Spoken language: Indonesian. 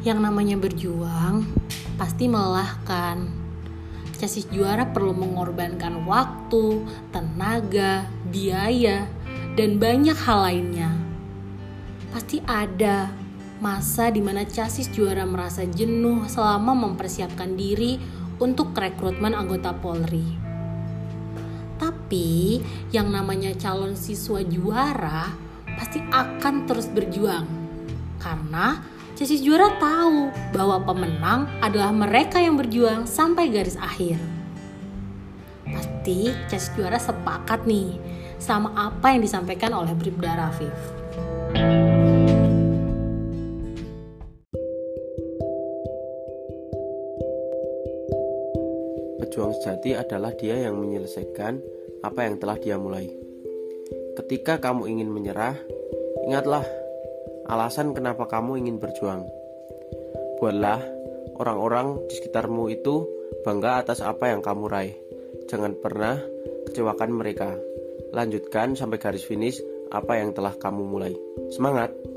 Yang namanya berjuang pasti melelahkan. Casis juara perlu mengorbankan waktu, tenaga, biaya, dan banyak hal lainnya. Pasti ada masa di mana casis juara merasa jenuh selama mempersiapkan diri untuk rekrutmen anggota Polri. Tapi yang namanya calon siswa juara pasti akan terus berjuang karena Casis juara tahu bahwa pemenang adalah mereka yang berjuang sampai garis akhir. Pasti Casis juara sepakat nih sama apa yang disampaikan oleh Bribda Rafif. Pejuang sejati adalah dia yang menyelesaikan apa yang telah dia mulai. Ketika kamu ingin menyerah, ingatlah alasan kenapa kamu ingin berjuang. Buatlah orang-orang di sekitarmu itu bangga atas apa yang kamu raih. Jangan pernah kecewakan mereka. Lanjutkan sampai garis finish apa yang telah kamu mulai. Semangat!